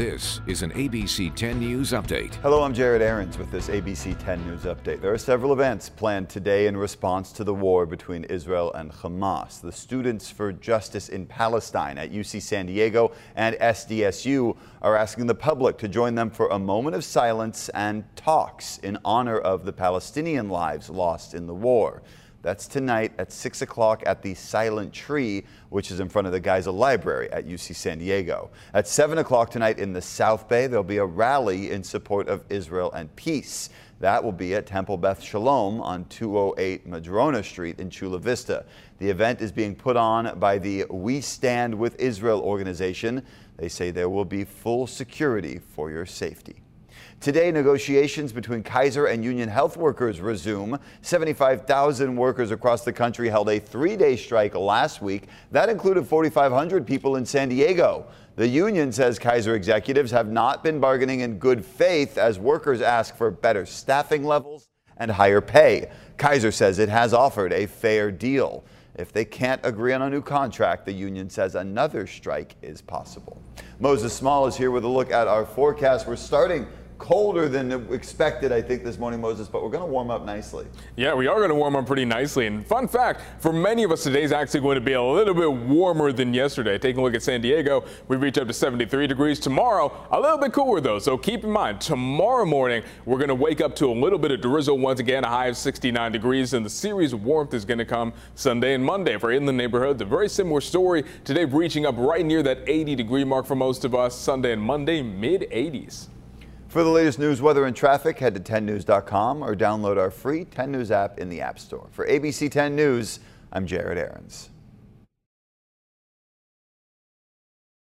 This is an ABC 10 News Update. Hello, I'm Jared Aarons with this ABC 10 News Update. There are several events planned today in response to the war between Israel and Hamas. The Students for Justice in Palestine at UC San Diego and SDSU are asking the public to join them for a moment of silence and talks in honor of the Palestinian lives lost in the war. That's tonight at 6 o'clock at the Silent Tree, which is in front of the Geisel Library at UC San Diego. At 7 o'clock tonight in the South Bay, there'll be a rally in support of Israel and peace. That will be at Temple Beth Shalom on 208 Madrona Street in Chula Vista. The event is being put on by the We Stand with Israel organization. They say there will be full security for your safety. Today, negotiations between Kaiser and union health workers resume. 75,000 workers across the country held a three-day strike last week. That included 4,500 people in San Diego. The union says Kaiser executives have not been bargaining in good faith as workers ask for better staffing levels and higher pay. Kaiser says it has offered a fair deal. If they can't agree on a new contract, the union says another strike is possible. Moses Small is here with a look at our forecast. We're starting colder than expected, I think, this morning, Moses, but we're going to warm up nicely. Yeah, we are going to warm up pretty nicely. And fun fact, for many of us, today is actually going to be a little bit warmer than yesterday. Taking a look at San Diego, we reach up to 73 degrees. Tomorrow, a little bit cooler, though. So keep in mind, tomorrow morning, we're going to wake up to a little bit of drizzle once again, a high of 69 degrees. And the series warmth is going to come Sunday and Monday for inland neighborhoods. A very similar story today, reaching up right near that 80 degree mark for most of us. Sunday and Monday, mid 80s. For the latest news, weather, and traffic, head to 10news.com or download our free 10 News app in the App Store. For ABC 10 News, I'm Jared Aarons.